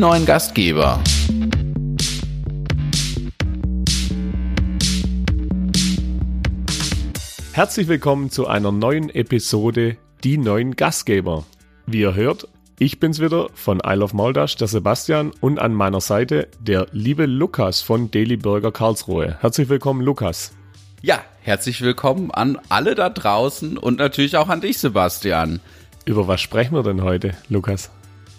neuen Gastgeber. Herzlich willkommen zu einer neuen Episode Die neuen Gastgeber. Wie ihr hört, ich bin's wieder von Isle of Maldasch, der Sebastian und an meiner Seite der liebe Lukas von Daily Burger Karlsruhe. Herzlich willkommen, Lukas. Ja, herzlich willkommen an alle da draußen und natürlich auch an dich, Sebastian. Über was sprechen wir denn heute, Lukas?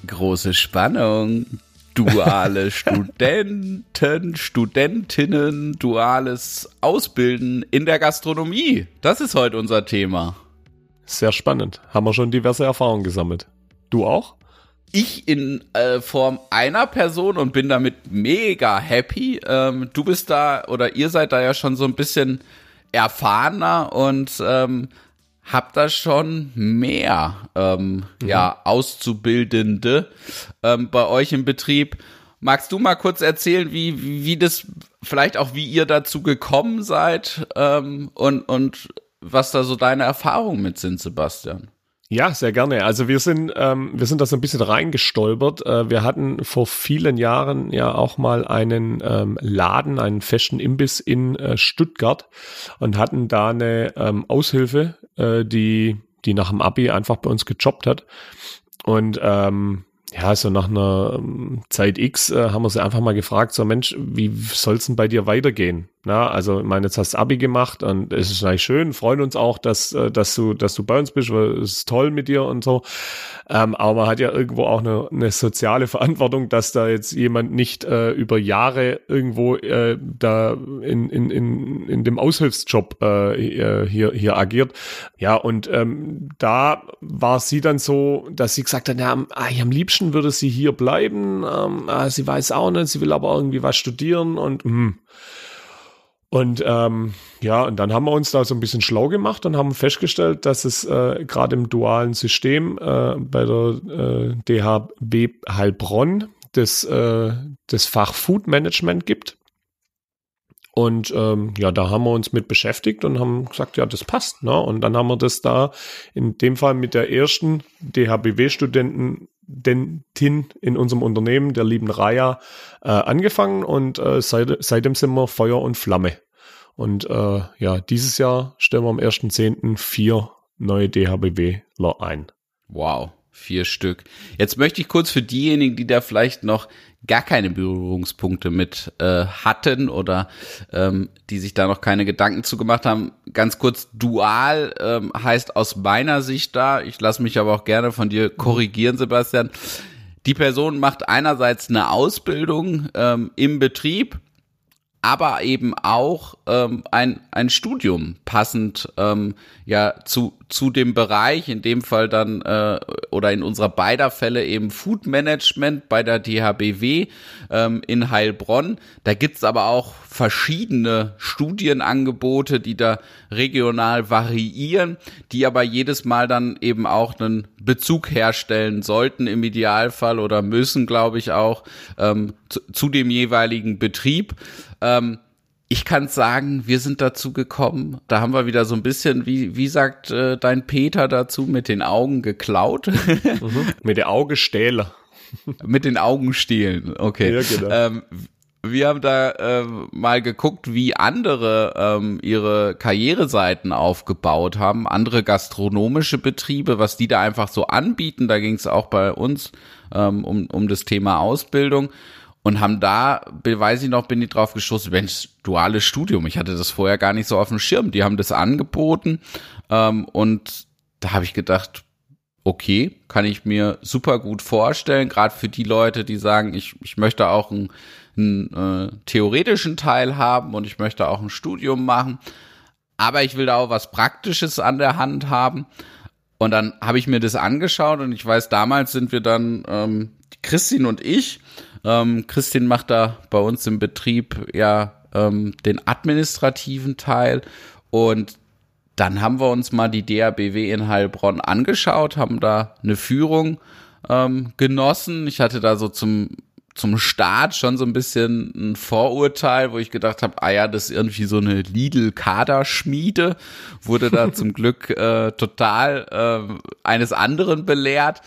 Große Spannung. Duale Studenten, Studentinnen, duales Ausbilden in der Gastronomie. Das ist heute unser Thema. Sehr spannend. Haben wir schon diverse Erfahrungen gesammelt. Du auch? Ich in äh, Form einer Person und bin damit mega happy. Ähm, du bist da oder ihr seid da ja schon so ein bisschen erfahrener und ähm, habt da schon mehr ähm, mhm. ja Auszubildende ähm, bei euch im Betrieb. Magst du mal kurz erzählen, wie, wie das, vielleicht auch wie ihr dazu gekommen seid ähm, und, und was da so deine Erfahrungen mit sind, Sebastian? Ja, sehr gerne. Also wir sind, ähm, wir sind da so ein bisschen reingestolpert. Äh, wir hatten vor vielen Jahren ja auch mal einen ähm, Laden, einen festen Imbiss in äh, Stuttgart und hatten da eine ähm, Aushilfe, äh, die, die nach dem Abi einfach bei uns gejobbt hat. Und ähm, ja, so nach einer ähm, Zeit X äh, haben wir sie einfach mal gefragt, so Mensch, wie soll's denn bei dir weitergehen? Na, also, ich meine, jetzt hast du Abi gemacht und es ist eigentlich schön, freuen uns auch, dass, äh, dass du, dass du bei uns bist, weil es ist toll mit dir und so. Ähm, aber man hat ja irgendwo auch eine, eine soziale Verantwortung, dass da jetzt jemand nicht äh, über Jahre irgendwo äh, da in, in, in, in dem Aushilfsjob äh, hier, hier agiert. Ja, und ähm, da war sie dann so, dass sie gesagt hat, ja, am, ah, am liebsten würde sie hier bleiben. Ähm, ah, sie weiß auch nicht, sie will aber irgendwie was studieren und mh. Und ähm, ja, und dann haben wir uns da so ein bisschen schlau gemacht und haben festgestellt, dass es äh, gerade im dualen System äh, bei der äh, DHB Heilbronn das, äh, das Fach Food Management gibt. Und ähm, ja, da haben wir uns mit beschäftigt und haben gesagt, ja, das passt. Ne? Und dann haben wir das da in dem Fall mit der ersten DHBW-Studentin in unserem Unternehmen, der lieben Raya, äh, angefangen und äh, seit, seitdem sind wir Feuer und Flamme. Und äh, ja, dieses Jahr stellen wir am 1.10. vier neue DHBWler ein. Wow, vier Stück. Jetzt möchte ich kurz für diejenigen, die da vielleicht noch gar keine Berührungspunkte mit äh, hatten oder ähm, die sich da noch keine Gedanken zu gemacht haben. Ganz kurz, dual ähm, heißt aus meiner Sicht da, ich lasse mich aber auch gerne von dir korrigieren, Sebastian. Die Person macht einerseits eine Ausbildung ähm, im Betrieb, aber eben auch ähm, ein, ein Studium passend ähm, ja zu, zu dem Bereich, in dem Fall dann äh, oder in unserer beider Fälle eben Food Management bei der DHBW ähm, in Heilbronn. Da gibt's aber auch verschiedene Studienangebote, die da regional variieren, die aber jedes Mal dann eben auch einen Bezug herstellen sollten im Idealfall oder müssen, glaube ich, auch ähm, zu, zu dem jeweiligen Betrieb. Ähm, ich kann sagen, wir sind dazu gekommen. Da haben wir wieder so ein bisschen, wie, wie sagt äh, dein Peter dazu, mit den Augen geklaut? Mhm. Mit den Augenstähler. mit den Augenstielen, okay. Ja, genau. Ähm, wir haben da ähm, mal geguckt, wie andere ähm, ihre Karriereseiten aufgebaut haben, andere gastronomische Betriebe, was die da einfach so anbieten. Da ging es auch bei uns ähm, um, um das Thema Ausbildung und haben da, weiß ich noch, bin ich drauf gestoßen, Mensch, duales Studium. Ich hatte das vorher gar nicht so auf dem Schirm. Die haben das angeboten ähm, und da habe ich gedacht, okay, kann ich mir super gut vorstellen, gerade für die Leute, die sagen, ich, ich möchte auch einen, einen äh, theoretischen Teil haben und ich möchte auch ein Studium machen, aber ich will da auch was Praktisches an der Hand haben. Und dann habe ich mir das angeschaut und ich weiß, damals sind wir dann, ähm, Christine und ich, ähm, Christine macht da bei uns im Betrieb ja ähm, den administrativen Teil und dann haben wir uns mal die DABW in Heilbronn angeschaut, haben da eine Führung ähm, genossen. Ich hatte da so zum zum Start schon so ein bisschen ein Vorurteil, wo ich gedacht habe, ah ja, das ist irgendwie so eine Lidl-Kaderschmiede, wurde da zum Glück äh, total äh, eines anderen belehrt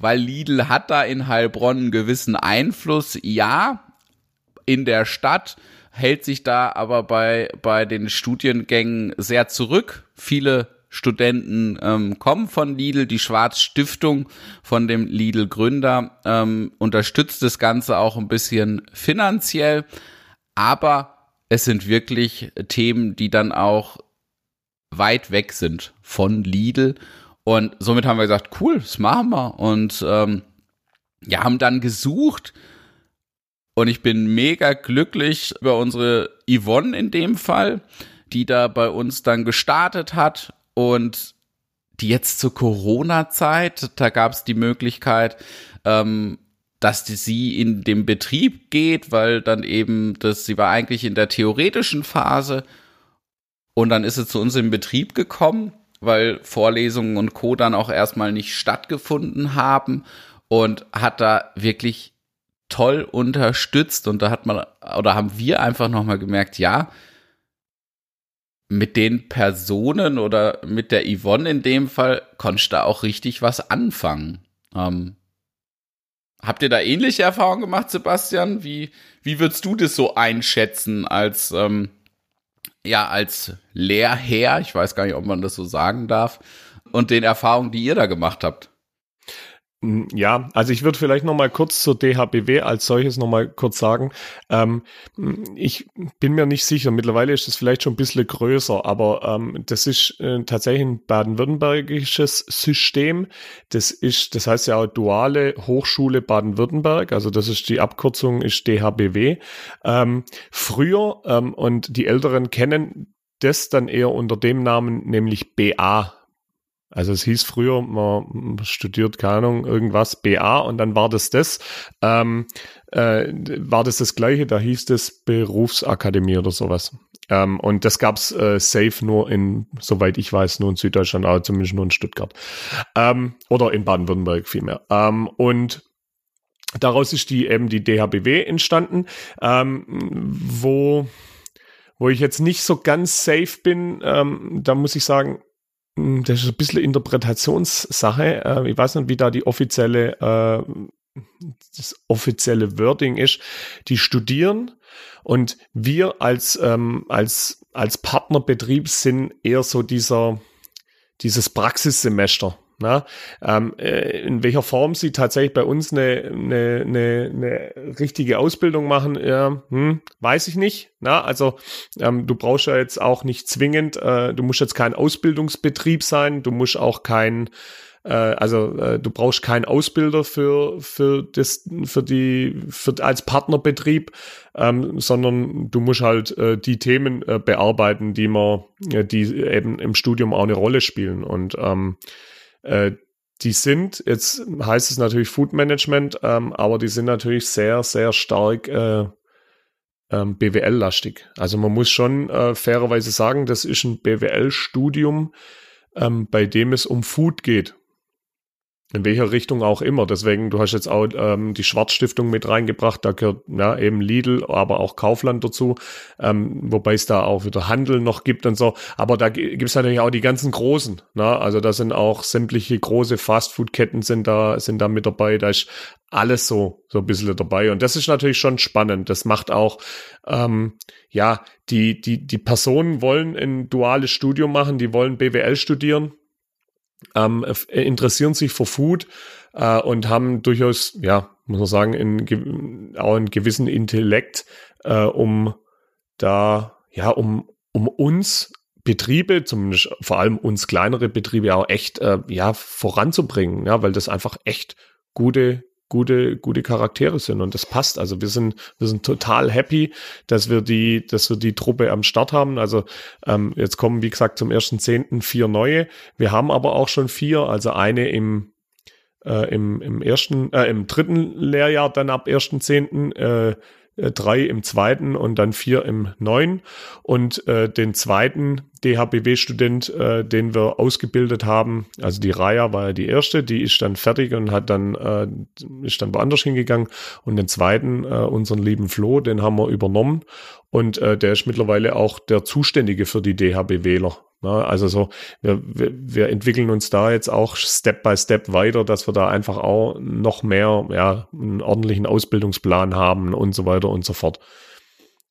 weil Lidl hat da in Heilbronn einen gewissen Einfluss. Ja, in der Stadt hält sich da aber bei, bei den Studiengängen sehr zurück. Viele Studenten ähm, kommen von Lidl. Die Schwarz-Stiftung von dem Lidl-Gründer ähm, unterstützt das Ganze auch ein bisschen finanziell. Aber es sind wirklich Themen, die dann auch weit weg sind von Lidl. Und somit haben wir gesagt, cool, das machen wir. Und ähm, ja, haben dann gesucht. Und ich bin mega glücklich über unsere Yvonne in dem Fall, die da bei uns dann gestartet hat und die jetzt zur Corona-Zeit, da gab es die Möglichkeit, ähm, dass die, sie in den Betrieb geht, weil dann eben das, sie war eigentlich in der theoretischen Phase und dann ist sie zu uns im Betrieb gekommen, weil Vorlesungen und Co. dann auch erstmal nicht stattgefunden haben und hat da wirklich toll unterstützt und da hat man oder haben wir einfach nochmal gemerkt, ja, mit den Personen oder mit der Yvonne in dem Fall konntest du auch richtig was anfangen. Ähm, habt ihr da ähnliche Erfahrungen gemacht, Sebastian? Wie, wie würdest du das so einschätzen als, ähm, ja, als Lehrherr? Ich weiß gar nicht, ob man das so sagen darf. Und den Erfahrungen, die ihr da gemacht habt. Hm, ja, also ich würde vielleicht noch mal kurz zur DHBW als solches noch mal kurz sagen. Ähm, ich bin mir nicht sicher. Mittlerweile ist es vielleicht schon ein bisschen größer, aber ähm, das ist äh, tatsächlich ein baden-württembergisches System. Das ist, das heißt ja auch Duale Hochschule Baden-Württemberg. Also das ist die Abkürzung ist DHBW. Ähm, früher ähm, und die Älteren kennen das dann eher unter dem Namen, nämlich BA also es hieß früher, man studiert, keine Ahnung, irgendwas, BA und dann war das das. Ähm, äh, war das das gleiche, da hieß es Berufsakademie oder sowas. Ähm, und das gab's äh, safe nur in, soweit ich weiß, nur in Süddeutschland, aber zumindest nur in Stuttgart. Ähm, oder in Baden-Württemberg vielmehr. Ähm, und daraus ist die eben die DHBW entstanden, ähm, wo wo ich jetzt nicht so ganz safe bin, ähm, da muss ich sagen, das ist ein bisschen Interpretationssache. Äh, ich weiß nicht, wie da die offizielle, äh, das offizielle Wording ist. Die studieren und wir als, ähm, als, als Partnerbetrieb sind eher so dieser, dieses Praxissemester. Na, ähm, äh, in welcher Form sie tatsächlich bei uns eine, eine, eine, eine richtige Ausbildung machen, äh, hm, weiß ich nicht. Na, also ähm, du brauchst ja jetzt auch nicht zwingend, äh, du musst jetzt kein Ausbildungsbetrieb sein, du musst auch kein äh, also äh, du brauchst keinen Ausbilder für für das für die für als Partnerbetrieb, ähm, sondern du musst halt äh, die Themen äh, bearbeiten, die man äh, die eben im Studium auch eine Rolle spielen. Und ähm, äh, die sind, jetzt heißt es natürlich Food Management, ähm, aber die sind natürlich sehr, sehr stark äh, ähm, BWL-lastig. Also man muss schon äh, fairerweise sagen, das ist ein BWL-Studium, ähm, bei dem es um Food geht. In welcher Richtung auch immer. Deswegen, du hast jetzt auch ähm, die Schwarzstiftung mit reingebracht, da gehört ja, eben Lidl, aber auch Kaufland dazu, ähm, wobei es da auch wieder Handel noch gibt und so. Aber da gibt es natürlich auch die ganzen großen. Ne? Also da sind auch sämtliche große Fastfood-Ketten sind da, sind da mit dabei. Da ist alles so, so ein bisschen dabei. Und das ist natürlich schon spannend. Das macht auch, ähm, ja, die, die, die Personen wollen ein duales Studium machen, die wollen BWL studieren ähm, äh, interessieren sich für Food äh, und haben durchaus, ja, muss man sagen, in, auch einen gewissen Intellekt, äh, um da, ja, um, um uns Betriebe, zumindest vor allem uns kleinere Betriebe auch echt, äh, ja, voranzubringen, ja, weil das einfach echt gute gute, gute Charaktere sind und das passt. Also wir sind, wir sind total happy, dass wir die, dass wir die Truppe am Start haben. Also ähm, jetzt kommen, wie gesagt, zum ersten Zehnten vier neue. Wir haben aber auch schon vier, also eine im äh, im, im ersten, äh, im dritten Lehrjahr dann ab ersten Zehnten, äh, äh, drei im zweiten und dann vier im neuen. Und äh, den zweiten, DHBW-Student, äh, den wir ausgebildet haben, also die Raya war ja die erste, die ist dann fertig und hat dann, äh, ist dann woanders hingegangen. Und den zweiten, äh, unseren lieben Flo, den haben wir übernommen. Und äh, der ist mittlerweile auch der Zuständige für die DHBWler. Na, also so, wir, wir, wir entwickeln uns da jetzt auch Step by Step weiter, dass wir da einfach auch noch mehr, ja, einen ordentlichen Ausbildungsplan haben und so weiter und so fort.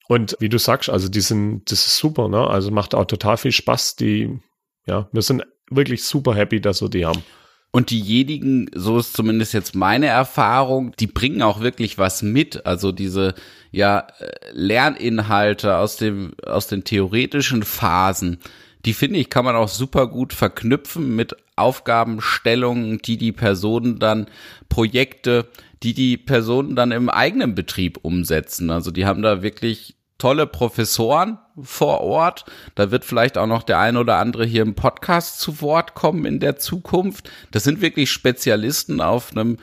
Und wie du sagst, also die sind, das ist super, ne? Also macht auch total viel Spaß. Die, ja, wir sind wirklich super happy, dass wir die haben. Und diejenigen, so ist zumindest jetzt meine Erfahrung, die bringen auch wirklich was mit. Also diese, ja, Lerninhalte aus dem, aus den theoretischen Phasen, die finde ich, kann man auch super gut verknüpfen mit Aufgabenstellungen, die die Personen dann Projekte, die die Personen dann im eigenen Betrieb umsetzen. Also die haben da wirklich tolle Professoren vor Ort. Da wird vielleicht auch noch der ein oder andere hier im Podcast zu Wort kommen in der Zukunft. Das sind wirklich Spezialisten auf einem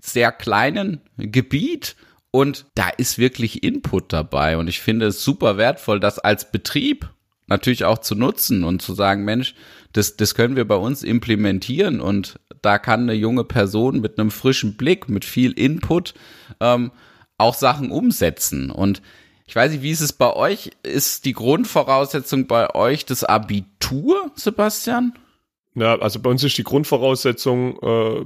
sehr kleinen Gebiet und da ist wirklich Input dabei und ich finde es super wertvoll, das als Betrieb natürlich auch zu nutzen und zu sagen, Mensch, das, das können wir bei uns implementieren und da kann eine junge Person mit einem frischen Blick, mit viel Input ähm, auch Sachen umsetzen. Und ich weiß nicht, wie ist es bei euch? Ist die Grundvoraussetzung bei euch das Abitur, Sebastian? Ja, also bei uns ist die Grundvoraussetzung, äh,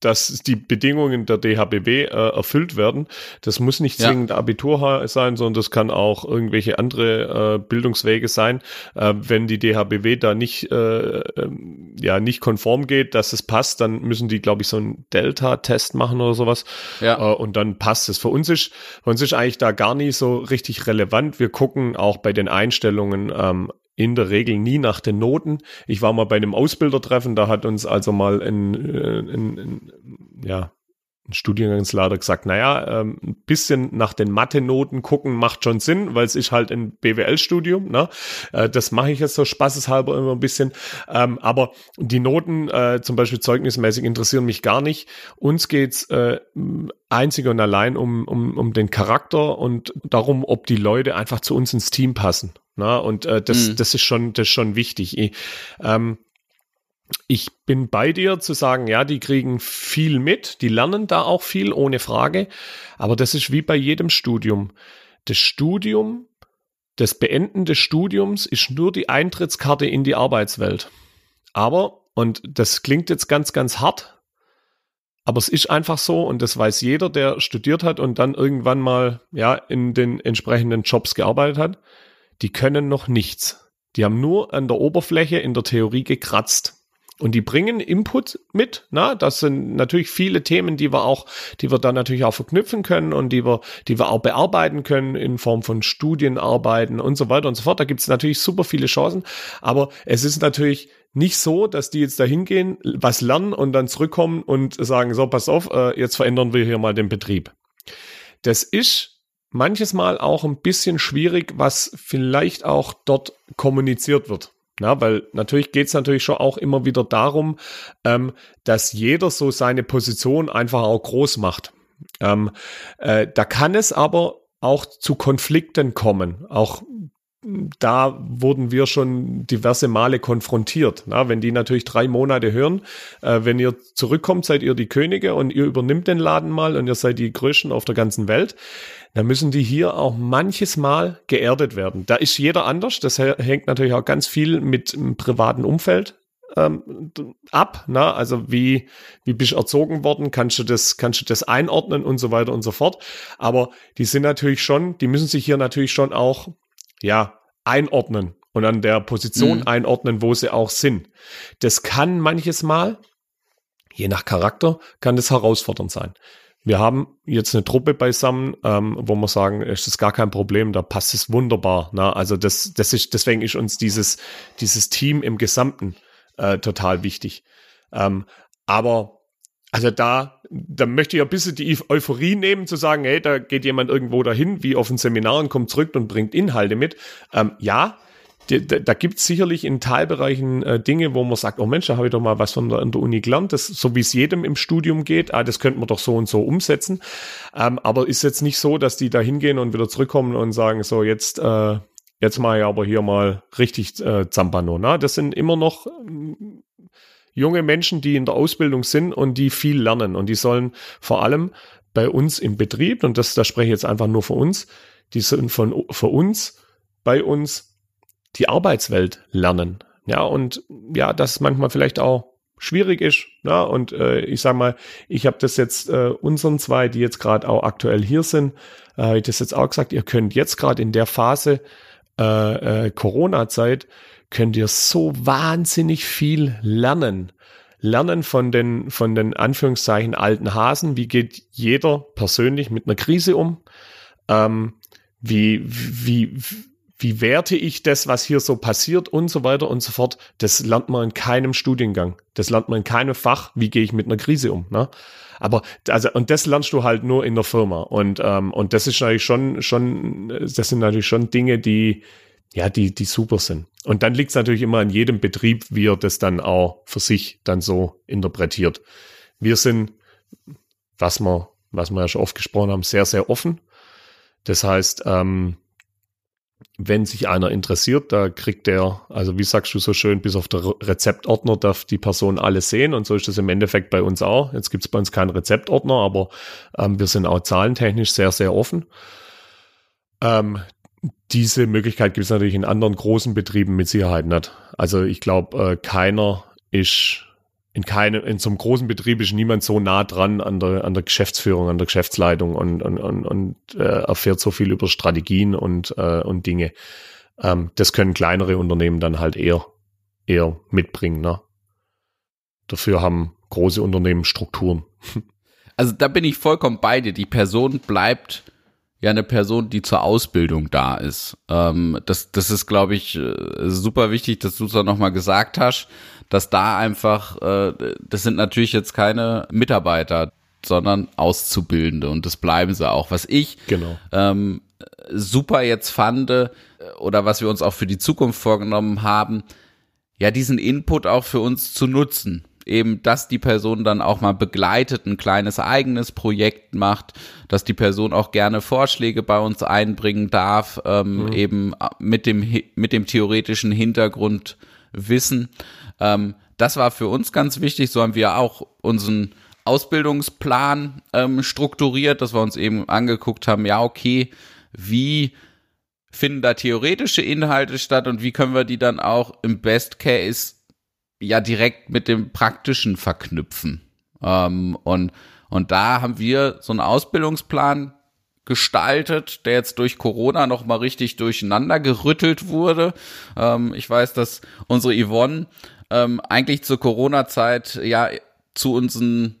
dass die Bedingungen der DHBW äh, erfüllt werden. Das muss nicht zwingend ja. Abitur sein, sondern das kann auch irgendwelche andere äh, Bildungswege sein. Äh, wenn die DHBW da nicht, äh, ähm, ja, nicht konform geht, dass es passt, dann müssen die, glaube ich, so einen Delta-Test machen oder sowas. Ja. Äh, und dann passt es. Für uns ist, für uns ist eigentlich da gar nicht so richtig relevant. Wir gucken auch bei den Einstellungen ähm, in der Regel nie nach den Noten. Ich war mal bei einem Ausbildertreffen, da hat uns also mal ein, äh, ein, ein ja, ein Studiengangsleiter gesagt, naja, ähm, ein bisschen nach den Mathe-Noten gucken macht schon Sinn, weil es ist halt ein BWL-Studium. Ne? Äh, das mache ich jetzt so spaßeshalber immer ein bisschen. Ähm, aber die Noten, äh, zum Beispiel zeugnismäßig, interessieren mich gar nicht. Uns geht's äh, einzig und allein um, um, um den Charakter und darum, ob die Leute einfach zu uns ins Team passen. Na, und äh, das, mhm. das ist schon, das ist schon wichtig. Ich, ähm, ich bin bei dir zu sagen, ja, die kriegen viel mit, die lernen da auch viel, ohne Frage. Aber das ist wie bei jedem Studium. Das Studium, das Beenden des Studiums ist nur die Eintrittskarte in die Arbeitswelt. Aber, und das klingt jetzt ganz, ganz hart, aber es ist einfach so und das weiß jeder, der studiert hat und dann irgendwann mal, ja, in den entsprechenden Jobs gearbeitet hat die können noch nichts. Die haben nur an der Oberfläche in der Theorie gekratzt. Und die bringen Input mit, na, das sind natürlich viele Themen, die wir auch, die wir dann natürlich auch verknüpfen können und die wir, die wir auch bearbeiten können in Form von Studienarbeiten und so weiter und so fort. Da gibt es natürlich super viele Chancen, aber es ist natürlich nicht so, dass die jetzt da hingehen, was lernen und dann zurückkommen und sagen, so, pass auf, äh, jetzt verändern wir hier mal den Betrieb. Das ist manches Mal auch ein bisschen schwierig, was vielleicht auch dort kommuniziert wird. Na, weil natürlich geht es natürlich schon auch immer wieder darum, ähm, dass jeder so seine Position einfach auch groß macht. Ähm, äh, da kann es aber auch zu Konflikten kommen, auch da wurden wir schon diverse Male konfrontiert. Na, wenn die natürlich drei Monate hören, äh, wenn ihr zurückkommt, seid ihr die Könige und ihr übernimmt den Laden mal und ihr seid die Größten auf der ganzen Welt, dann müssen die hier auch manches Mal geerdet werden. Da ist jeder anders. Das hängt natürlich auch ganz viel mit dem privaten Umfeld ähm, ab. Na? Also wie, wie bist du erzogen worden? Kannst du das, kannst du das einordnen und so weiter und so fort. Aber die sind natürlich schon, die müssen sich hier natürlich schon auch ja, einordnen und an der Position mhm. einordnen, wo sie auch sind. Das kann manches Mal, je nach Charakter, kann das herausfordernd sein. Wir haben jetzt eine Truppe beisammen, ähm, wo wir sagen, es ist gar kein Problem, da passt es wunderbar. Na? Ne? Also das, das ist, deswegen ist uns dieses, dieses Team im Gesamten äh, total wichtig. Ähm, aber also da, da möchte ich ein bisschen die Euphorie nehmen, zu sagen, hey, da geht jemand irgendwo dahin, wie auf ein Seminar und kommt zurück und bringt Inhalte mit. Ähm, ja, da, da gibt es sicherlich in Teilbereichen äh, Dinge, wo man sagt, oh Mensch, da habe ich doch mal was von der, der Uni gelernt, das, so wie es jedem im Studium geht, ah, das könnte man doch so und so umsetzen. Ähm, aber ist jetzt nicht so, dass die da hingehen und wieder zurückkommen und sagen, so jetzt äh, jetzt mal ja aber hier mal richtig äh, Zampano. Ne? Das sind immer noch junge Menschen, die in der Ausbildung sind und die viel lernen. Und die sollen vor allem bei uns im Betrieb, und das, da spreche ich jetzt einfach nur für uns, die sollen von, für uns, bei uns die Arbeitswelt lernen. Ja, und ja, das manchmal vielleicht auch schwierig ist. Ja, und äh, ich sag mal, ich habe das jetzt äh, unseren zwei, die jetzt gerade auch aktuell hier sind, äh, ich das jetzt auch gesagt, ihr könnt jetzt gerade in der Phase äh, äh, Corona-Zeit, könnt ihr so wahnsinnig viel lernen. Lernen von den, von den Anführungszeichen alten Hasen. Wie geht jeder persönlich mit einer Krise um? Ähm, wie, wie, wie werte ich das, was hier so passiert und so weiter und so fort. Das lernt man in keinem Studiengang. Das lernt man in keinem Fach. Wie gehe ich mit einer Krise um? Ne? Aber also und das lernst du halt nur in der Firma und ähm, und das ist natürlich schon schon das sind natürlich schon Dinge, die ja die die super sind. Und dann liegt es natürlich immer an jedem Betrieb, wie er das dann auch für sich dann so interpretiert. Wir sind, was wir was wir ja schon oft gesprochen haben, sehr sehr offen. Das heißt, ähm, wenn sich einer interessiert, da kriegt der, also wie sagst du so schön, bis auf der Rezeptordner darf die Person alles sehen und so ist das im Endeffekt bei uns auch. Jetzt gibt es bei uns keinen Rezeptordner, aber ähm, wir sind auch zahlentechnisch sehr, sehr offen. Ähm, diese Möglichkeit gibt es natürlich in anderen großen Betrieben mit Sicherheit nicht. Also ich glaube, äh, keiner ist in keinem, in so einem großen Betrieb ist niemand so nah dran an der, an der Geschäftsführung, an der Geschäftsleitung und, und, und, und äh, erfährt so viel über Strategien und, äh, und Dinge. Ähm, das können kleinere Unternehmen dann halt eher, eher mitbringen. Ne? Dafür haben große Unternehmen Strukturen. Also da bin ich vollkommen bei dir. Die Person bleibt ja eine Person, die zur Ausbildung da ist. Ähm, das, das ist, glaube ich, äh, super wichtig, dass du es auch nochmal gesagt hast dass da einfach, äh, das sind natürlich jetzt keine Mitarbeiter, sondern Auszubildende und das bleiben sie auch. Was ich genau. ähm, super jetzt fand äh, oder was wir uns auch für die Zukunft vorgenommen haben, ja, diesen Input auch für uns zu nutzen. Eben, dass die Person dann auch mal begleitet, ein kleines eigenes Projekt macht, dass die Person auch gerne Vorschläge bei uns einbringen darf, ähm, mhm. eben mit dem, mit dem theoretischen Hintergrundwissen. Ähm, das war für uns ganz wichtig. So haben wir auch unseren Ausbildungsplan ähm, strukturiert, dass wir uns eben angeguckt haben, ja, okay, wie finden da theoretische Inhalte statt und wie können wir die dann auch im Best Case ja direkt mit dem Praktischen verknüpfen. Ähm, und, und da haben wir so einen Ausbildungsplan gestaltet, der jetzt durch Corona noch mal richtig durcheinander gerüttelt wurde. Ähm, ich weiß, dass unsere Yvonne ähm, eigentlich zur Corona-Zeit ja zu unseren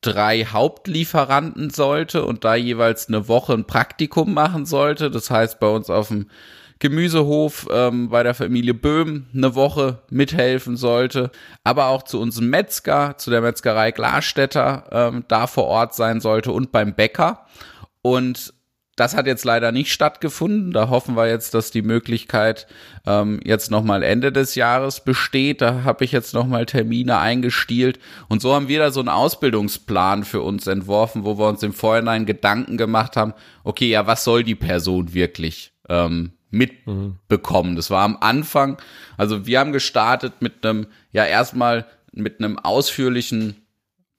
drei Hauptlieferanten sollte und da jeweils eine Woche ein Praktikum machen sollte. Das heißt, bei uns auf dem Gemüsehof ähm, bei der Familie Böhm eine Woche mithelfen sollte, aber auch zu unserem Metzger, zu der Metzgerei Glasstätter ähm, da vor Ort sein sollte und beim Bäcker. Und das hat jetzt leider nicht stattgefunden. Da hoffen wir jetzt, dass die Möglichkeit ähm, jetzt nochmal Ende des Jahres besteht. Da habe ich jetzt nochmal Termine eingestielt. Und so haben wir da so einen Ausbildungsplan für uns entworfen, wo wir uns im Vorhinein Gedanken gemacht haben, okay, ja, was soll die Person wirklich ähm, mitbekommen? Das war am Anfang, also wir haben gestartet mit einem, ja, erstmal mit einem ausführlichen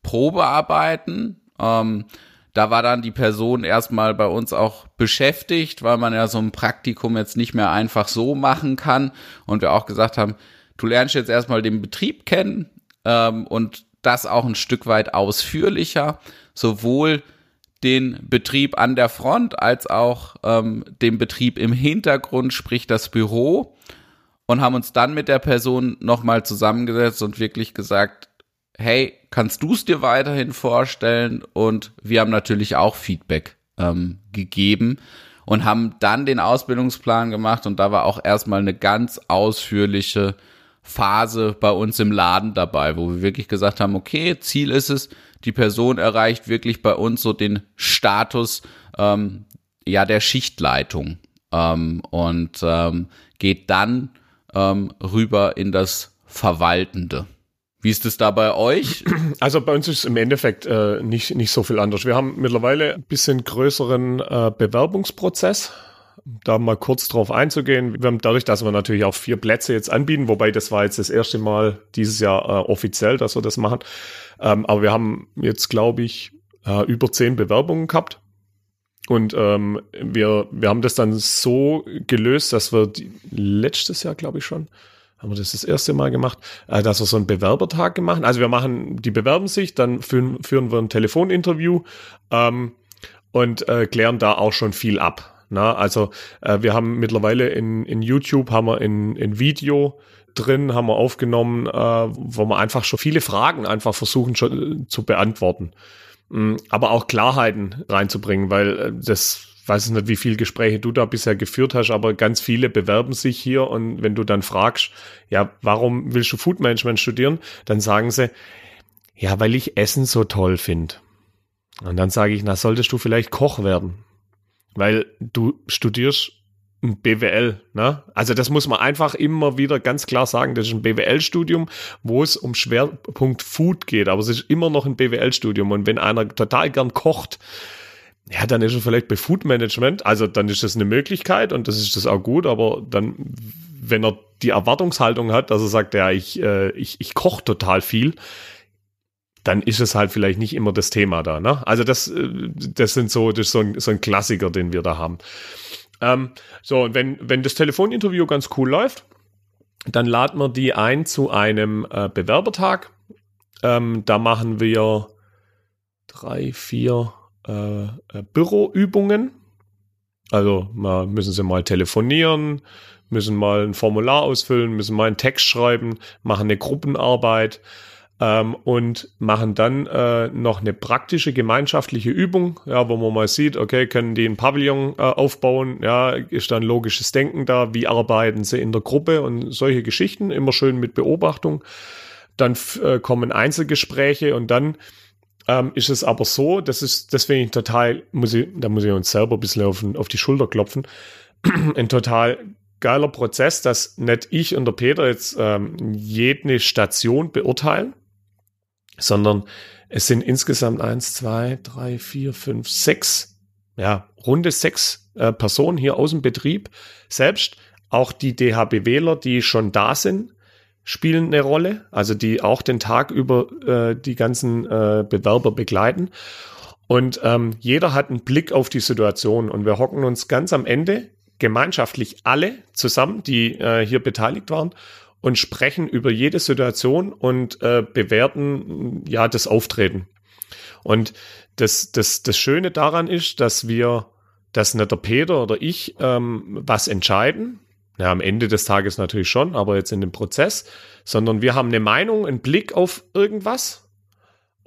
Probearbeiten. Ähm, da war dann die Person erstmal bei uns auch beschäftigt, weil man ja so ein Praktikum jetzt nicht mehr einfach so machen kann. Und wir auch gesagt haben, du lernst jetzt erstmal den Betrieb kennen ähm, und das auch ein Stück weit ausführlicher, sowohl den Betrieb an der Front als auch ähm, den Betrieb im Hintergrund, sprich das Büro und haben uns dann mit der Person nochmal zusammengesetzt und wirklich gesagt, hey, kannst du es dir weiterhin vorstellen? Und wir haben natürlich auch Feedback ähm, gegeben und haben dann den Ausbildungsplan gemacht und da war auch erstmal eine ganz ausführliche Phase bei uns im Laden dabei, wo wir wirklich gesagt haben, okay, Ziel ist es, die Person erreicht wirklich bei uns so den Status ähm, ja der Schichtleitung ähm, und ähm, geht dann ähm, rüber in das Verwaltende. Wie ist es da bei euch? Also bei uns ist es im Endeffekt äh, nicht, nicht so viel anders. Wir haben mittlerweile ein bisschen größeren äh, Bewerbungsprozess. Da mal kurz drauf einzugehen. Wir haben dadurch, dass wir natürlich auch vier Plätze jetzt anbieten, wobei das war jetzt das erste Mal dieses Jahr äh, offiziell, dass wir das machen. Ähm, aber wir haben jetzt, glaube ich, äh, über zehn Bewerbungen gehabt. Und ähm, wir, wir haben das dann so gelöst, dass wir die, letztes Jahr, glaube ich schon, haben wir das das erste Mal gemacht, äh, dass wir so einen Bewerbertag gemacht. Also wir machen, die bewerben sich, dann führen, führen wir ein Telefoninterview ähm, und äh, klären da auch schon viel ab. Na, also äh, wir haben mittlerweile in, in YouTube haben wir in, in Video drin, haben wir aufgenommen, äh, wo wir einfach schon viele Fragen einfach versuchen schon, äh, zu beantworten. Mm, aber auch Klarheiten reinzubringen, weil äh, das weiß ich nicht, wie viele Gespräche du da bisher geführt hast, aber ganz viele bewerben sich hier und wenn du dann fragst, ja, warum willst du Food Management studieren, dann sagen sie, ja, weil ich Essen so toll finde. Und dann sage ich, na, solltest du vielleicht Koch werden, weil du studierst ein BWL. Ne? Also das muss man einfach immer wieder ganz klar sagen. Das ist ein BWL-Studium, wo es um Schwerpunkt Food geht, aber es ist immer noch ein BWL-Studium. Und wenn einer total gern kocht, ja, dann ist er vielleicht bei Food Management. Also dann ist das eine Möglichkeit und das ist das auch gut. Aber dann, wenn er die Erwartungshaltung hat, dass er sagt, ja, ich, äh, ich, ich koche total viel, dann ist es halt vielleicht nicht immer das Thema da. Ne? Also das, äh, das sind so, das ist so ein, so ein Klassiker, den wir da haben. Ähm, so, wenn, wenn das Telefoninterview ganz cool läuft, dann laden wir die ein zu einem äh, Bewerbertag. Ähm, da machen wir drei, vier äh, äh, Büroübungen. Also mal, müssen sie mal telefonieren, müssen mal ein Formular ausfüllen, müssen mal einen Text schreiben, machen eine Gruppenarbeit ähm, und machen dann äh, noch eine praktische gemeinschaftliche Übung, ja, wo man mal sieht, okay, können die ein Pavillon äh, aufbauen, ja, ist dann logisches Denken da, wie arbeiten sie in der Gruppe? Und solche Geschichten, immer schön mit Beobachtung. Dann äh, kommen Einzelgespräche und dann ähm, ist es aber so, das ist, ich total, muss ich, da muss ich uns selber ein bisschen auf, auf die Schulter klopfen, ein total geiler Prozess, dass nicht ich und der Peter jetzt ähm, jede Station beurteilen, sondern es sind insgesamt eins, zwei, drei, vier, fünf, sechs, ja, runde sechs äh, Personen hier aus dem Betrieb. Selbst auch die DHBWler, die schon da sind, spielen eine Rolle, also die auch den Tag über äh, die ganzen äh, Bewerber begleiten. Und ähm, jeder hat einen Blick auf die Situation und wir hocken uns ganz am Ende gemeinschaftlich alle zusammen, die äh, hier beteiligt waren und sprechen über jede Situation und äh, bewerten ja das Auftreten. Und das, das, das Schöne daran ist, dass wir, dass nicht der Peter oder ich ähm, was entscheiden, ja, am Ende des Tages natürlich schon, aber jetzt in dem Prozess, sondern wir haben eine Meinung, einen Blick auf irgendwas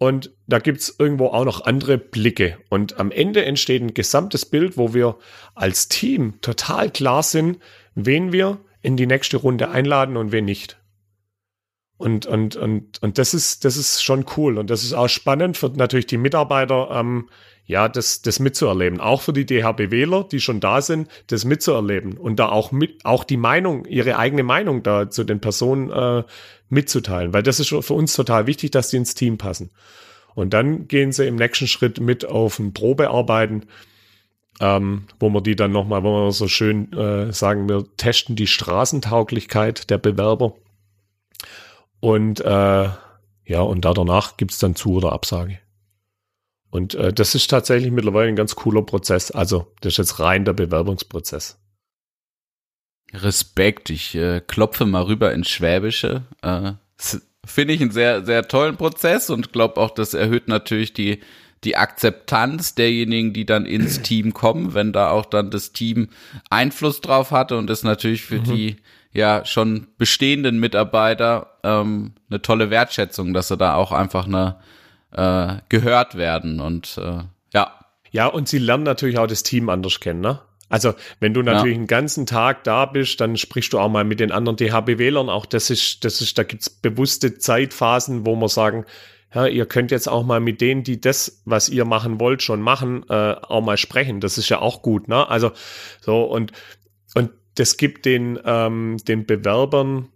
und da gibt's irgendwo auch noch andere Blicke. Und am Ende entsteht ein gesamtes Bild, wo wir als Team total klar sind, wen wir in die nächste Runde einladen und wen nicht. Und, und, und, und das ist, das ist schon cool. Und das ist auch spannend für natürlich die Mitarbeiter, ähm, ja, das, das mitzuerleben. Auch für die DHBWler, die schon da sind, das mitzuerleben und da auch mit, auch die Meinung, ihre eigene Meinung da zu den Personen äh, mitzuteilen. Weil das ist für uns total wichtig, dass die ins Team passen. Und dann gehen sie im nächsten Schritt mit auf ein Probearbeiten ähm, wo wir die dann nochmal, wo wir so schön äh, sagen, wir testen die Straßentauglichkeit der Bewerber. Und äh, ja, und da danach gibt's dann Zu- oder Absage. Und äh, das ist tatsächlich mittlerweile ein ganz cooler Prozess. Also, das ist jetzt rein der Bewerbungsprozess. Respekt, ich äh, klopfe mal rüber ins Schwäbische. Äh, Finde ich einen sehr, sehr tollen Prozess und glaube auch, das erhöht natürlich die die Akzeptanz derjenigen, die dann ins Team kommen, wenn da auch dann das Team Einfluss drauf hatte und ist natürlich für mhm. die ja schon bestehenden Mitarbeiter ähm, eine tolle Wertschätzung, dass sie da auch einfach eine äh, gehört werden und äh, ja. Ja, und sie lernen natürlich auch das Team anders kennen, ne? Also, wenn du natürlich ja. einen ganzen Tag da bist, dann sprichst du auch mal mit den anderen DHBWlern. Auch das ist, das ist, da gibt's bewusste Zeitphasen, wo man sagen, ja, ihr könnt jetzt auch mal mit denen, die das, was ihr machen wollt, schon machen, äh, auch mal sprechen. Das ist ja auch gut, ne? Also so und und das gibt den ähm, den Bewerbern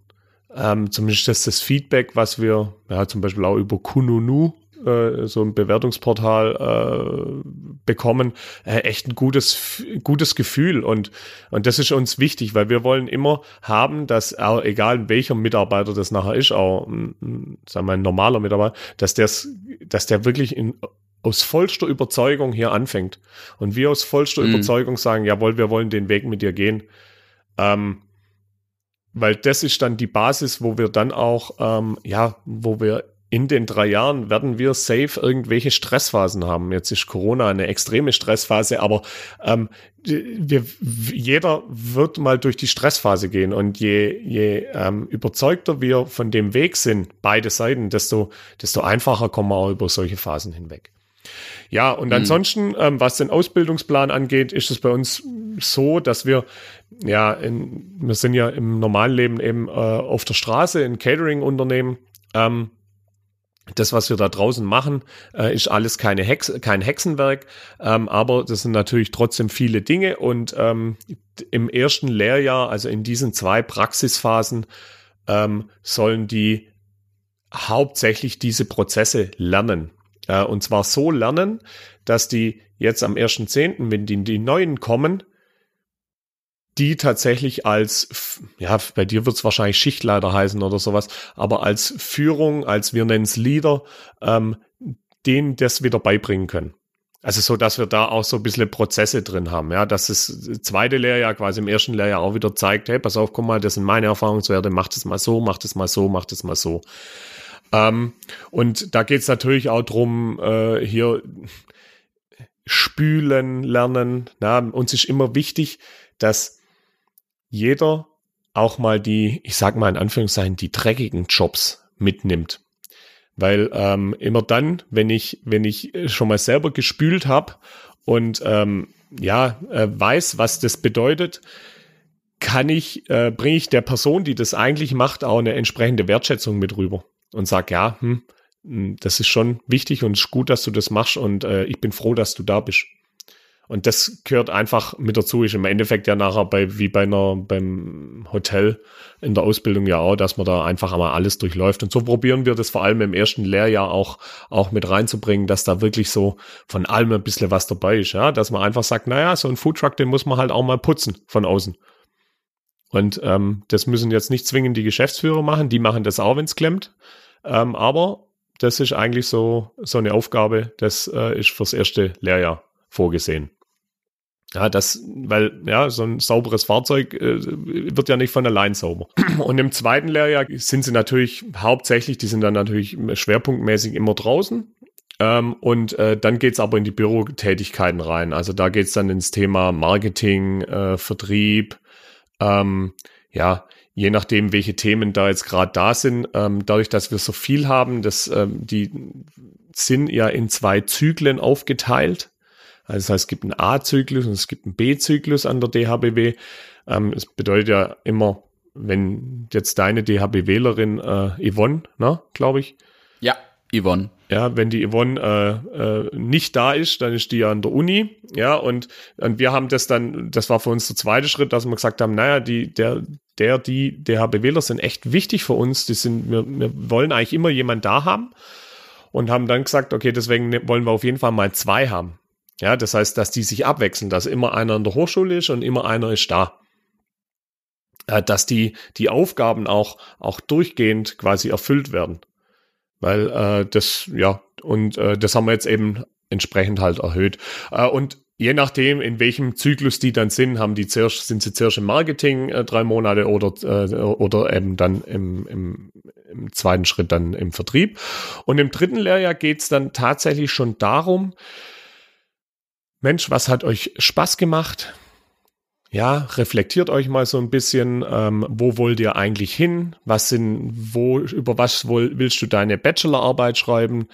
ähm, zumindest das, das Feedback, was wir ja zum Beispiel auch über Kununu äh, so ein Bewertungsportal äh, bekommen, äh, echt ein gutes, gutes Gefühl. Und, und das ist uns wichtig, weil wir wollen immer haben, dass egal welcher Mitarbeiter das nachher ist, auch sagen wir, ein normaler Mitarbeiter, dass, der's, dass der wirklich in, aus vollster Überzeugung hier anfängt. Und wir aus vollster mhm. Überzeugung sagen, jawohl, wir wollen den Weg mit dir gehen. Ähm, weil das ist dann die Basis, wo wir dann auch, ähm, ja, wo wir in den drei Jahren werden wir safe irgendwelche Stressphasen haben. Jetzt ist Corona eine extreme Stressphase, aber ähm, wir, jeder wird mal durch die Stressphase gehen und je, je ähm, überzeugter wir von dem Weg sind, beide Seiten, desto, desto einfacher kommen wir auch über solche Phasen hinweg. Ja, und mhm. ansonsten, ähm, was den Ausbildungsplan angeht, ist es bei uns so, dass wir, ja, in, wir sind ja im normalen Leben eben äh, auf der Straße in Catering-Unternehmen. Ähm, das, was wir da draußen machen, äh, ist alles keine Hex kein Hexenwerk, ähm, aber das sind natürlich trotzdem viele Dinge und ähm, im ersten Lehrjahr, also in diesen zwei Praxisphasen, ähm, sollen die hauptsächlich diese Prozesse lernen. Äh, und zwar so lernen, dass die jetzt am 1.10., wenn die, die neuen kommen, die tatsächlich als, ja, bei dir wird es wahrscheinlich Schichtleiter heißen oder sowas, aber als Führung, als wir nennen es Leader, ähm, denen das wieder beibringen können. Also so, dass wir da auch so ein bisschen Prozesse drin haben, ja, dass das zweite Lehrjahr quasi im ersten Lehrjahr auch wieder zeigt, hey, pass auf, guck mal, das sind meine Erfahrungswerte, mach das mal so, mach das mal so, mach das mal so. Ähm, und da geht es natürlich auch drum, äh, hier spülen lernen. Na, uns ist immer wichtig, dass jeder auch mal die, ich sag mal in Anführungszeichen, die dreckigen Jobs mitnimmt. Weil ähm, immer dann, wenn ich, wenn ich schon mal selber gespült habe und ähm, ja, äh, weiß, was das bedeutet, kann ich, äh, bringe ich der Person, die das eigentlich macht, auch eine entsprechende Wertschätzung mit rüber und sag, ja, hm, hm, das ist schon wichtig und es ist gut, dass du das machst und äh, ich bin froh, dass du da bist. Und das gehört einfach mit dazu. Ist im Endeffekt ja nachher bei, wie bei einer, beim Hotel in der Ausbildung ja auch, dass man da einfach einmal alles durchläuft. Und so probieren wir das vor allem im ersten Lehrjahr auch, auch mit reinzubringen, dass da wirklich so von allem ein bisschen was dabei ist. Ja, dass man einfach sagt, naja, so ein Foodtruck, den muss man halt auch mal putzen von außen. Und ähm, das müssen jetzt nicht zwingend die Geschäftsführer machen, die machen das auch, wenn es klemmt. Ähm, aber das ist eigentlich so, so eine Aufgabe, das äh, ist fürs erste Lehrjahr vorgesehen. Ja, das, weil, ja, so ein sauberes Fahrzeug äh, wird ja nicht von allein sauber. Und im zweiten Lehrjahr sind sie natürlich hauptsächlich, die sind dann natürlich schwerpunktmäßig immer draußen. Ähm, und äh, dann geht's aber in die Bürotätigkeiten rein. Also da geht's dann ins Thema Marketing, äh, Vertrieb, ähm, ja, je nachdem, welche Themen da jetzt gerade da sind, ähm, dadurch, dass wir so viel haben, dass ähm, die sind ja in zwei Zyklen aufgeteilt. Also das heißt, es gibt einen A-Zyklus und es gibt einen B-Zyklus an der DHBW. Ähm, es bedeutet ja immer, wenn jetzt deine DHBWlerin äh, Yvonne, ne, glaube ich. Ja, Yvonne. Ja, wenn die Yvonne äh, äh, nicht da ist, dann ist die ja an der Uni. Ja, und, und wir haben das dann, das war für uns der zweite Schritt, dass wir gesagt haben, naja, die, der, der, die DHBWler sind echt wichtig für uns. Die sind, wir, wir wollen eigentlich immer jemanden da haben und haben dann gesagt, okay, deswegen wollen wir auf jeden Fall mal zwei haben. Ja, das heißt, dass die sich abwechseln, dass immer einer in der Hochschule ist und immer einer ist da. Äh, dass die, die Aufgaben auch, auch durchgehend quasi erfüllt werden. Weil äh, das, ja, und äh, das haben wir jetzt eben entsprechend halt erhöht. Äh, und je nachdem, in welchem Zyklus die dann sind, haben die zuerst, sind sie zuerst im Marketing äh, drei Monate oder, äh, oder eben dann im, im, im zweiten Schritt dann im Vertrieb. Und im dritten Lehrjahr geht's dann tatsächlich schon darum, Mensch, was hat euch Spaß gemacht? ja, reflektiert euch mal so ein bisschen, ähm, wo wollt ihr eigentlich hin? Was sind, wo, über was willst du deine Bachelorarbeit schreiben?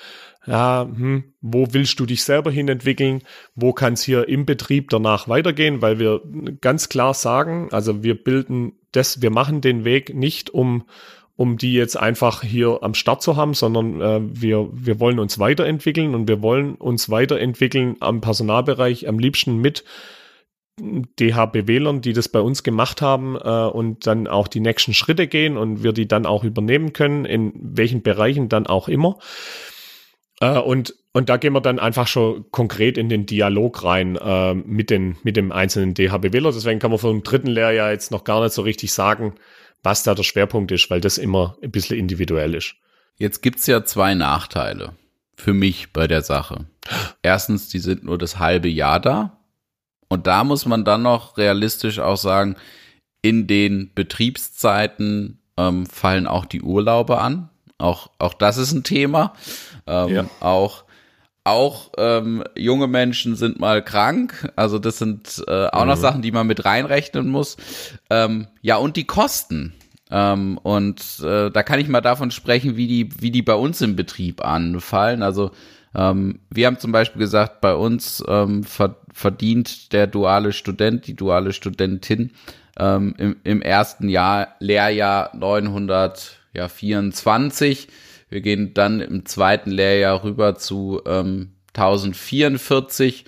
Ja, hm, wo willst du dich selber hin entwickeln? Wo kann es hier im Betrieb danach weitergehen? Weil wir ganz klar sagen, also wir bilden das, wir machen den Weg nicht, um um die jetzt einfach hier am Start zu haben, sondern äh, wir, wir wollen uns weiterentwickeln und wir wollen uns weiterentwickeln am Personalbereich am liebsten mit DHBWlern, die das bei uns gemacht haben äh, und dann auch die nächsten Schritte gehen und wir die dann auch übernehmen können, in welchen Bereichen dann auch immer. Äh, und, und da gehen wir dann einfach schon konkret in den Dialog rein äh, mit, den, mit dem einzelnen DHBWler. Deswegen kann man den dritten Lehrjahr jetzt noch gar nicht so richtig sagen, was da der Schwerpunkt ist, weil das immer ein bisschen individuell ist. Jetzt gibt's ja zwei Nachteile für mich bei der Sache. Erstens, die sind nur das halbe Jahr da. Und da muss man dann noch realistisch auch sagen, in den Betriebszeiten ähm, fallen auch die Urlaube an. Auch, auch das ist ein Thema. Ähm, ja. Auch auch ähm, junge Menschen sind mal krank. Also das sind äh, auch mhm. noch Sachen, die man mit reinrechnen muss. Ähm, ja, und die Kosten. Ähm, und äh, da kann ich mal davon sprechen, wie die, wie die bei uns im Betrieb anfallen. Also ähm, wir haben zum Beispiel gesagt, bei uns ähm, verdient der duale Student, die duale Studentin ähm, im, im ersten Jahr, Lehrjahr 924. Wir gehen dann im zweiten Lehrjahr rüber zu ähm, 1044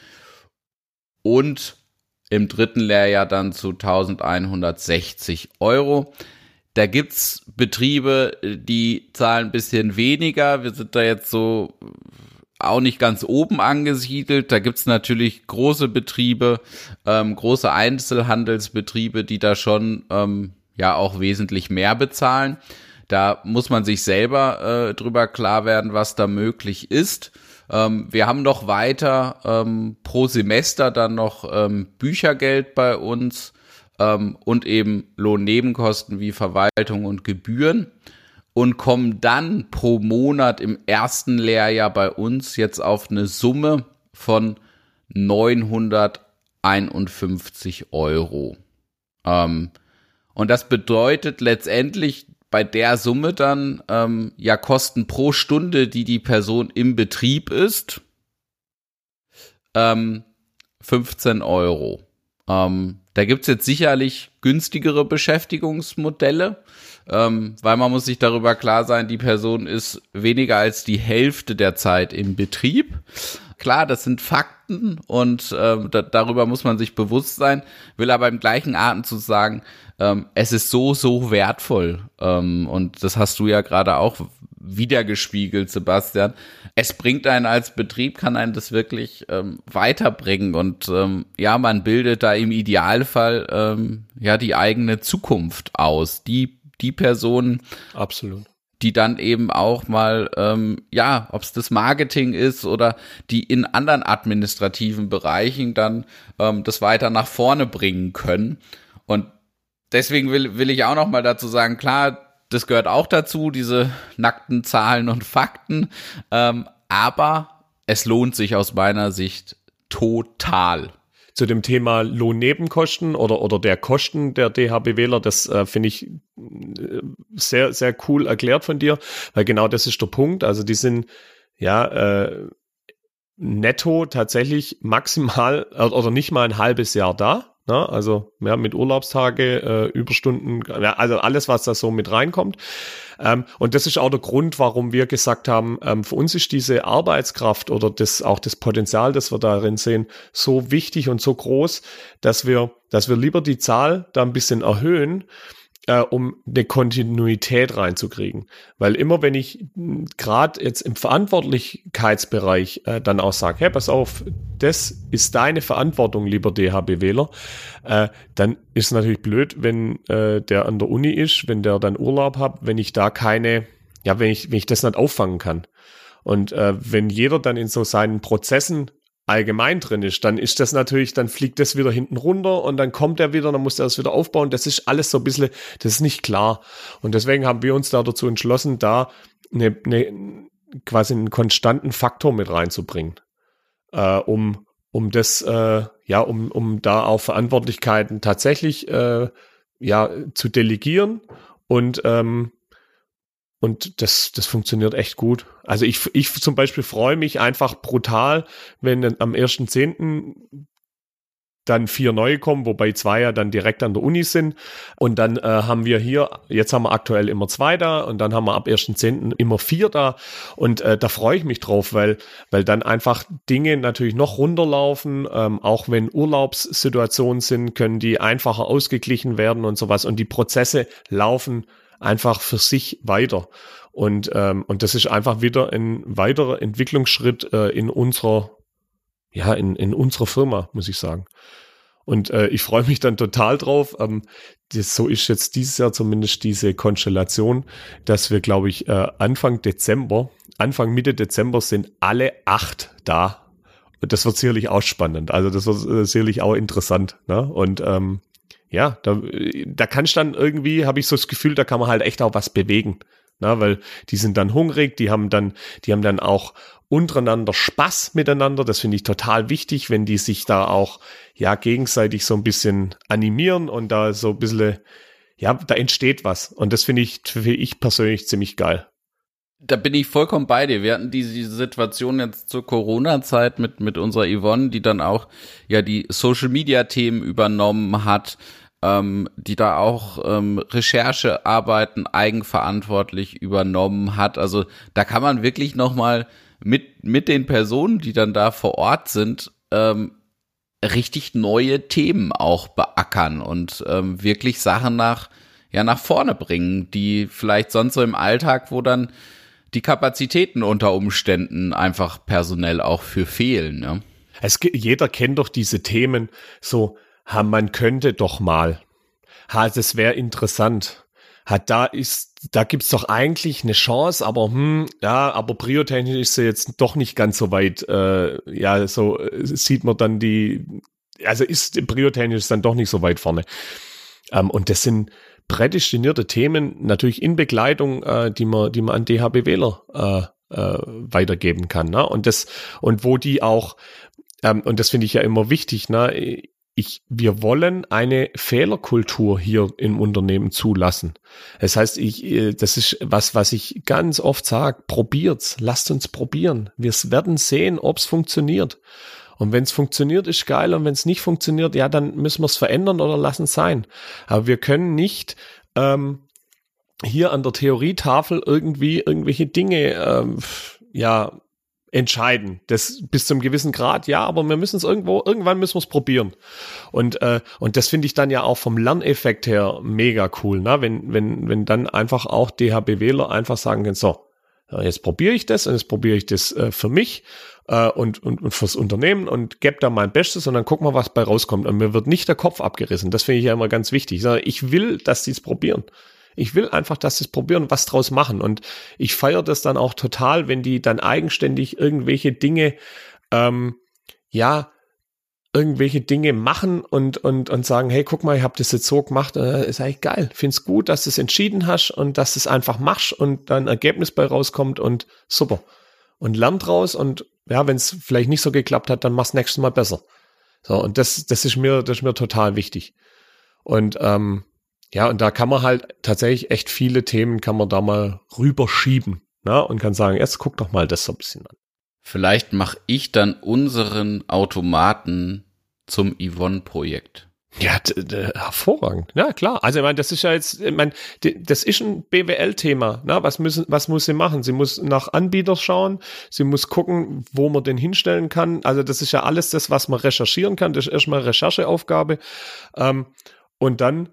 und im dritten Lehrjahr dann zu 1160 Euro. Da gibt's Betriebe, die zahlen ein bisschen weniger. Wir sind da jetzt so auch nicht ganz oben angesiedelt. Da gibt's natürlich große Betriebe, ähm, große Einzelhandelsbetriebe, die da schon ähm, ja auch wesentlich mehr bezahlen. Da muss man sich selber äh, drüber klar werden, was da möglich ist. Ähm, wir haben noch weiter ähm, pro Semester dann noch ähm, Büchergeld bei uns ähm, und eben Lohnnebenkosten wie Verwaltung und Gebühren und kommen dann pro Monat im ersten Lehrjahr bei uns jetzt auf eine Summe von 951 Euro. Ähm, und das bedeutet letztendlich bei der Summe dann ähm, ja Kosten pro Stunde, die die Person im Betrieb ist, ähm, 15 Euro. Ähm, da gibt's jetzt sicherlich günstigere Beschäftigungsmodelle ähm, weil man muss sich darüber klar sein, die Person ist weniger als die Hälfte der Zeit im Betrieb. Klar, das sind Fakten und ähm, da, darüber muss man sich bewusst sein, will aber im gleichen Atemzug sagen, ähm, es ist so, so wertvoll. Ähm, und das hast du ja gerade auch wiedergespiegelt, Sebastian. Es bringt einen als Betrieb, kann einen das wirklich ähm, weiterbringen und ähm, ja, man bildet da im Idealfall ähm, ja die eigene Zukunft aus, die die Personen. Absolut. Die dann eben auch mal, ähm, ja, ob es das Marketing ist oder die in anderen administrativen Bereichen dann ähm, das weiter nach vorne bringen können. Und deswegen will, will ich auch noch mal dazu sagen, klar, das gehört auch dazu, diese nackten Zahlen und Fakten. Ähm, aber es lohnt sich aus meiner Sicht total zu dem Thema Lohnnebenkosten oder, oder der Kosten der DHBWler, das äh, finde ich sehr, sehr cool erklärt von dir, weil genau das ist der Punkt. Also die sind ja äh, netto tatsächlich maximal oder nicht mal ein halbes Jahr da. Ne? Also ja, mit Urlaubstage, äh, Überstunden, ja, also alles, was da so mit reinkommt. Ähm, und das ist auch der Grund, warum wir gesagt haben, ähm, für uns ist diese Arbeitskraft oder das auch das Potenzial, das wir darin sehen, so wichtig und so groß, dass wir, dass wir lieber die Zahl da ein bisschen erhöhen äh, um eine Kontinuität reinzukriegen. Weil immer wenn ich gerade jetzt im Verantwortlichkeitsbereich äh, dann auch sage, hey, pass auf, das ist deine Verantwortung, lieber DHBWler, äh, dann ist natürlich blöd, wenn äh, der an der Uni ist, wenn der dann Urlaub hat, wenn ich da keine, ja, wenn ich, wenn ich das nicht auffangen kann. Und äh, wenn jeder dann in so seinen Prozessen allgemein drin ist, dann ist das natürlich, dann fliegt das wieder hinten runter und dann kommt er wieder, dann muss er das wieder aufbauen. Das ist alles so ein bisschen, das ist nicht klar. Und deswegen haben wir uns da dazu entschlossen, da eine, eine quasi einen konstanten Faktor mit reinzubringen, äh, um, um das, äh, ja, um, um da auch Verantwortlichkeiten tatsächlich äh, ja, zu delegieren und ähm, und das, das funktioniert echt gut. Also ich, ich zum Beispiel freue mich einfach brutal, wenn am 1.10. dann vier neue kommen, wobei zwei ja dann direkt an der Uni sind. Und dann äh, haben wir hier, jetzt haben wir aktuell immer zwei da und dann haben wir ab 1.10. immer vier da. Und äh, da freue ich mich drauf, weil, weil dann einfach Dinge natürlich noch runterlaufen. Ähm, auch wenn Urlaubssituationen sind, können die einfacher ausgeglichen werden und sowas. Und die Prozesse laufen einfach für sich weiter. Und, ähm, und das ist einfach wieder ein weiterer Entwicklungsschritt äh, in unserer, ja, in, in unserer Firma, muss ich sagen. Und äh, ich freue mich dann total drauf. Ähm, das, so ist jetzt dieses Jahr zumindest diese Konstellation, dass wir, glaube ich, äh, Anfang Dezember, Anfang Mitte Dezember sind alle acht da. Und das wird sicherlich auch spannend. Also das wird äh, sicherlich auch interessant. Ne? Und ähm, ja, da, da kann ich dann irgendwie, habe ich so das Gefühl, da kann man halt echt auch was bewegen. Na, weil die sind dann hungrig, die haben dann, die haben dann auch untereinander Spaß miteinander. Das finde ich total wichtig, wenn die sich da auch ja gegenseitig so ein bisschen animieren und da so ein bisschen, ja, da entsteht was. Und das finde ich, finde ich persönlich ziemlich geil. Da bin ich vollkommen bei dir. Wir hatten diese Situation jetzt zur Corona-Zeit mit, mit unserer Yvonne, die dann auch ja die Social-Media-Themen übernommen hat ähm, die da auch ähm, Recherchearbeiten eigenverantwortlich übernommen hat. Also da kann man wirklich noch mal mit mit den Personen, die dann da vor Ort sind, ähm, richtig neue Themen auch beackern und ähm, wirklich Sachen nach ja nach vorne bringen, die vielleicht sonst so im Alltag, wo dann die Kapazitäten unter Umständen einfach personell auch für fehlen. Ne? Es, jeder kennt doch diese Themen so ha, man könnte doch mal. Ha, das wäre interessant. Hat da ist, da gibt's doch eigentlich eine Chance, aber hm, ja, aber priotechnisch ist sie jetzt doch nicht ganz so weit. Äh, ja, so äh, sieht man dann die, also ist priotechnisch dann doch nicht so weit vorne. Ähm, und das sind prädestinierte Themen, natürlich in Begleitung, äh, die man, die man an DHBWler äh, äh, weitergeben kann. Ne? Und das, und wo die auch, ähm, und das finde ich ja immer wichtig, ne? ich, wir wollen eine Fehlerkultur hier im Unternehmen zulassen. Das heißt, ich, äh, das ist was, was ich ganz oft sage, probiert's, lasst uns probieren. Wir werden sehen, ob's funktioniert. Und wenn es funktioniert, ist geil. Und wenn es nicht funktioniert, ja, dann müssen wir es verändern oder lassen es sein. Aber wir können nicht ähm, hier an der Theorietafel irgendwie irgendwelche Dinge ähm, ja entscheiden. Das bis zum gewissen Grad, ja, aber wir müssen es irgendwo, irgendwann müssen wir es probieren. Und, äh, und das finde ich dann ja auch vom Lerneffekt her mega cool, ne? wenn, wenn, wenn dann einfach auch DHBWler einfach sagen können, so, jetzt probiere ich das und jetzt probiere ich das äh, für mich äh, und, und, und fürs Unternehmen und gebe da mein Bestes und dann gucken wir, was bei rauskommt. Und mir wird nicht der Kopf abgerissen. Das finde ich ja immer ganz wichtig. Ich will, dass die es probieren. Ich will einfach, dass sie es probieren, was draus machen. Und ich feiere das dann auch total, wenn die dann eigenständig irgendwelche Dinge, ähm, ja, irgendwelche Dinge machen und, und, und sagen, hey, guck mal, ich habe das jetzt so gemacht, äh, ist eigentlich geil. Find's gut, dass du es entschieden hast und dass du es einfach machst und dann Ergebnis bei rauskommt und super. Und lernt raus und ja, wenn es vielleicht nicht so geklappt hat, dann mach's nächstes Mal besser. So, und das, das ist mir, das ist mir total wichtig. Und ähm, ja, und da kann man halt tatsächlich echt viele Themen kann man da mal rüberschieben. Ne? Und kann sagen, jetzt guck doch mal das so ein bisschen an. Vielleicht mache ich dann unseren Automaten zum Yvonne-Projekt. Ja, hervorragend. Ja, klar. Also, ich meine, das ist ja jetzt, ich meine, das ist ein BWL-Thema. Ne? Was müssen, was muss sie machen? Sie muss nach Anbietern schauen. Sie muss gucken, wo man den hinstellen kann. Also, das ist ja alles das, was man recherchieren kann. Das ist erstmal Rechercheaufgabe. Ähm, und dann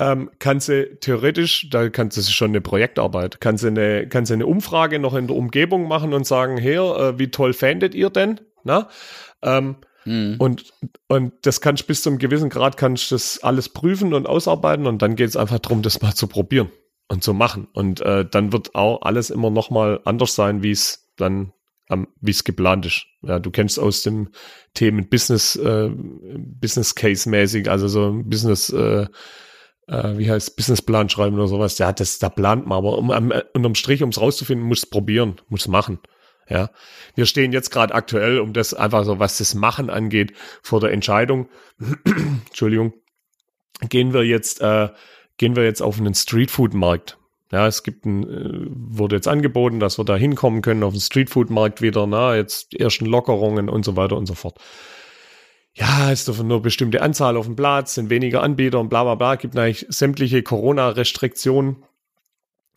ähm, kann sie theoretisch, da kann sie schon eine Projektarbeit, kann sie eine, kann sie eine Umfrage noch in der Umgebung machen und sagen, hey, äh, wie toll fändet ihr denn? Na? Ähm, mhm. und, und das kannst bis zum gewissen Grad kannst das alles prüfen und ausarbeiten und dann geht es einfach darum, das mal zu probieren und zu machen. Und äh, dann wird auch alles immer noch mal anders sein, wie es dann ähm, wie es geplant ist. Ja, du kennst aus dem Themen Business, äh, Business Case mäßig, also so Business äh, äh, wie heißt Businessplan schreiben oder sowas. Ja, das, da plant man, aber um, um, unterm Strich, um es rauszufinden, muss probieren, muss machen. Ja, wir stehen jetzt gerade aktuell, um das einfach so, was das Machen angeht, vor der Entscheidung. Entschuldigung, gehen wir jetzt, äh, gehen wir jetzt auf einen Streetfood-Markt. Ja, es gibt ein, äh, wurde jetzt angeboten, dass wir da hinkommen können auf den Streetfood-Markt wieder, na, jetzt ersten Lockerungen und so weiter und so fort ja, ist doch nur bestimmte Anzahl auf dem Platz, sind weniger Anbieter und bla bla bla, gibt eigentlich sämtliche Corona-Restriktionen.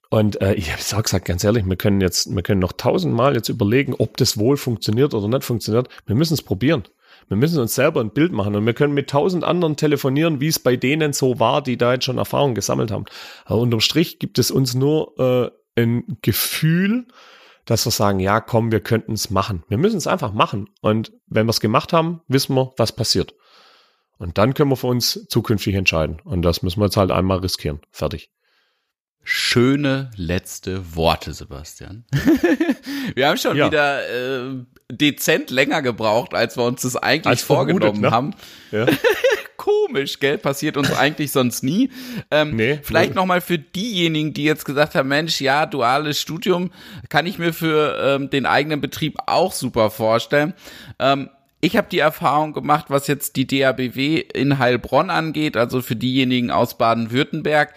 Und äh, ich habe es auch gesagt, ganz ehrlich, wir können jetzt, wir können noch tausendmal jetzt überlegen, ob das wohl funktioniert oder nicht funktioniert. Wir müssen es probieren. Wir müssen uns selber ein Bild machen und wir können mit tausend anderen telefonieren, wie es bei denen so war, die da jetzt schon Erfahrung gesammelt haben. Aber unterm Strich gibt es uns nur äh, ein Gefühl, dass wir sagen, ja, komm, wir könnten es machen. Wir müssen es einfach machen. Und wenn wir es gemacht haben, wissen wir, was passiert. Und dann können wir für uns zukünftig entscheiden. Und das müssen wir jetzt halt einmal riskieren. Fertig. Schöne letzte Worte, Sebastian. wir haben schon ja. wieder äh, dezent länger gebraucht, als wir uns das eigentlich als vorgenommen ne? haben. Ja. Komisch, gell? Passiert uns eigentlich sonst nie. Ähm, nee, vielleicht nee. nochmal für diejenigen, die jetzt gesagt haben, Mensch, ja, duales Studium kann ich mir für ähm, den eigenen Betrieb auch super vorstellen. Ähm, ich habe die Erfahrung gemacht, was jetzt die DABW in Heilbronn angeht, also für diejenigen aus Baden-Württemberg,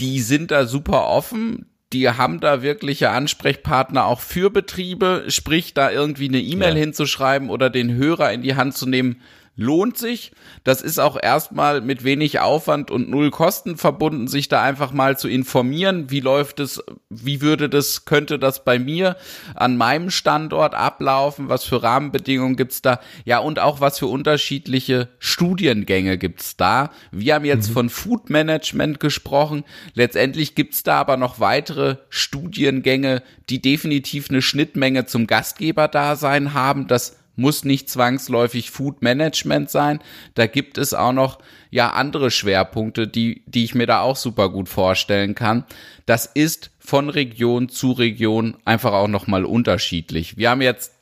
die sind da super offen. Die haben da wirkliche Ansprechpartner auch für Betriebe, sprich da irgendwie eine E-Mail ja. hinzuschreiben oder den Hörer in die Hand zu nehmen, lohnt sich. Das ist auch erstmal mit wenig Aufwand und null Kosten verbunden, sich da einfach mal zu informieren, wie läuft es, wie würde das, könnte das bei mir an meinem Standort ablaufen, was für Rahmenbedingungen gibt's da, ja und auch was für unterschiedliche Studiengänge gibt's da. Wir haben jetzt mhm. von Food Management gesprochen, letztendlich gibt's da aber noch weitere Studiengänge, die definitiv eine Schnittmenge zum Gastgeberdasein haben, das muss nicht zwangsläufig Food Management sein. Da gibt es auch noch ja andere Schwerpunkte, die die ich mir da auch super gut vorstellen kann. Das ist von Region zu Region einfach auch noch mal unterschiedlich. Wir haben jetzt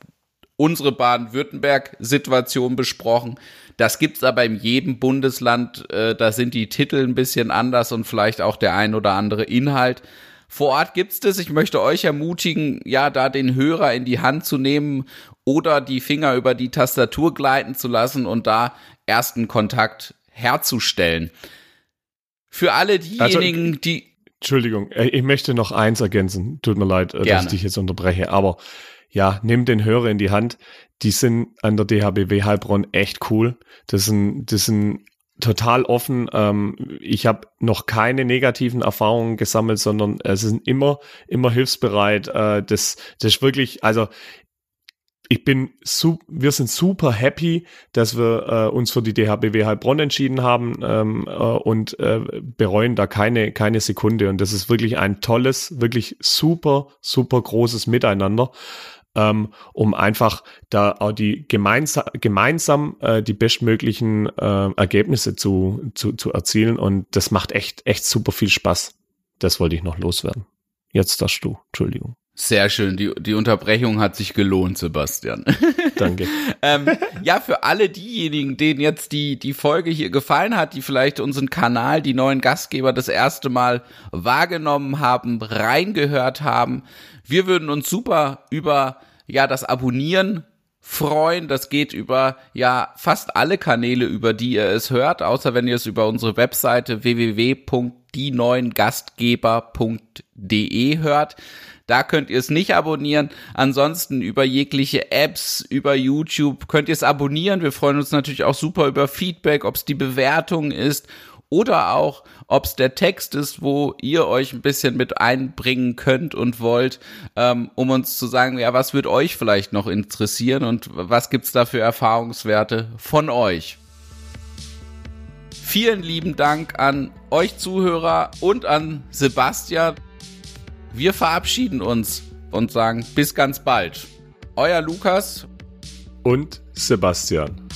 unsere Baden-Württemberg-Situation besprochen. Das gibt's aber in jedem Bundesland. Äh, da sind die Titel ein bisschen anders und vielleicht auch der ein oder andere Inhalt. Vor Ort gibt's das. Ich möchte euch ermutigen, ja, da den Hörer in die Hand zu nehmen oder die Finger über die Tastatur gleiten zu lassen und da ersten Kontakt herzustellen. Für alle diejenigen, also, die Entschuldigung, äh, ich möchte noch eins ergänzen. Tut mir leid, Gerne. Äh, dass ich dich jetzt unterbreche, aber ja, nimm den Hörer in die Hand. Die sind an der DHBW Heilbronn echt cool. Das sind, das sind total offen. Ähm, ich habe noch keine negativen Erfahrungen gesammelt, sondern es sind immer, immer hilfsbereit. Äh, das, das ist wirklich, also ich bin, wir sind super happy, dass wir äh, uns für die DHBW Heilbronn entschieden haben ähm, äh, und äh, bereuen da keine, keine Sekunde. Und das ist wirklich ein tolles, wirklich super, super großes Miteinander ähm, um einfach da auch die gemeinsam, gemeinsam äh, die bestmöglichen äh, Ergebnisse zu, zu, zu erzielen. Und das macht echt, echt super viel Spaß. Das wollte ich noch loswerden. Jetzt darfst du. Entschuldigung. Sehr schön. Die, die Unterbrechung hat sich gelohnt, Sebastian. Danke. ähm, ja, für alle diejenigen, denen jetzt die, die Folge hier gefallen hat, die vielleicht unseren Kanal, die neuen Gastgeber das erste Mal wahrgenommen haben, reingehört haben, wir würden uns super über ja das Abonnieren freuen. Das geht über ja fast alle Kanäle, über die ihr es hört, außer wenn ihr es über unsere Webseite www.dieneuengastgeber.de hört. Da könnt ihr es nicht abonnieren. Ansonsten über jegliche Apps, über YouTube könnt ihr es abonnieren. Wir freuen uns natürlich auch super über Feedback, ob es die Bewertung ist oder auch, ob es der Text ist, wo ihr euch ein bisschen mit einbringen könnt und wollt, ähm, um uns zu sagen, ja, was wird euch vielleicht noch interessieren und was gibt's da für Erfahrungswerte von euch? Vielen lieben Dank an euch Zuhörer und an Sebastian. Wir verabschieden uns und sagen bis ganz bald. Euer Lukas und Sebastian.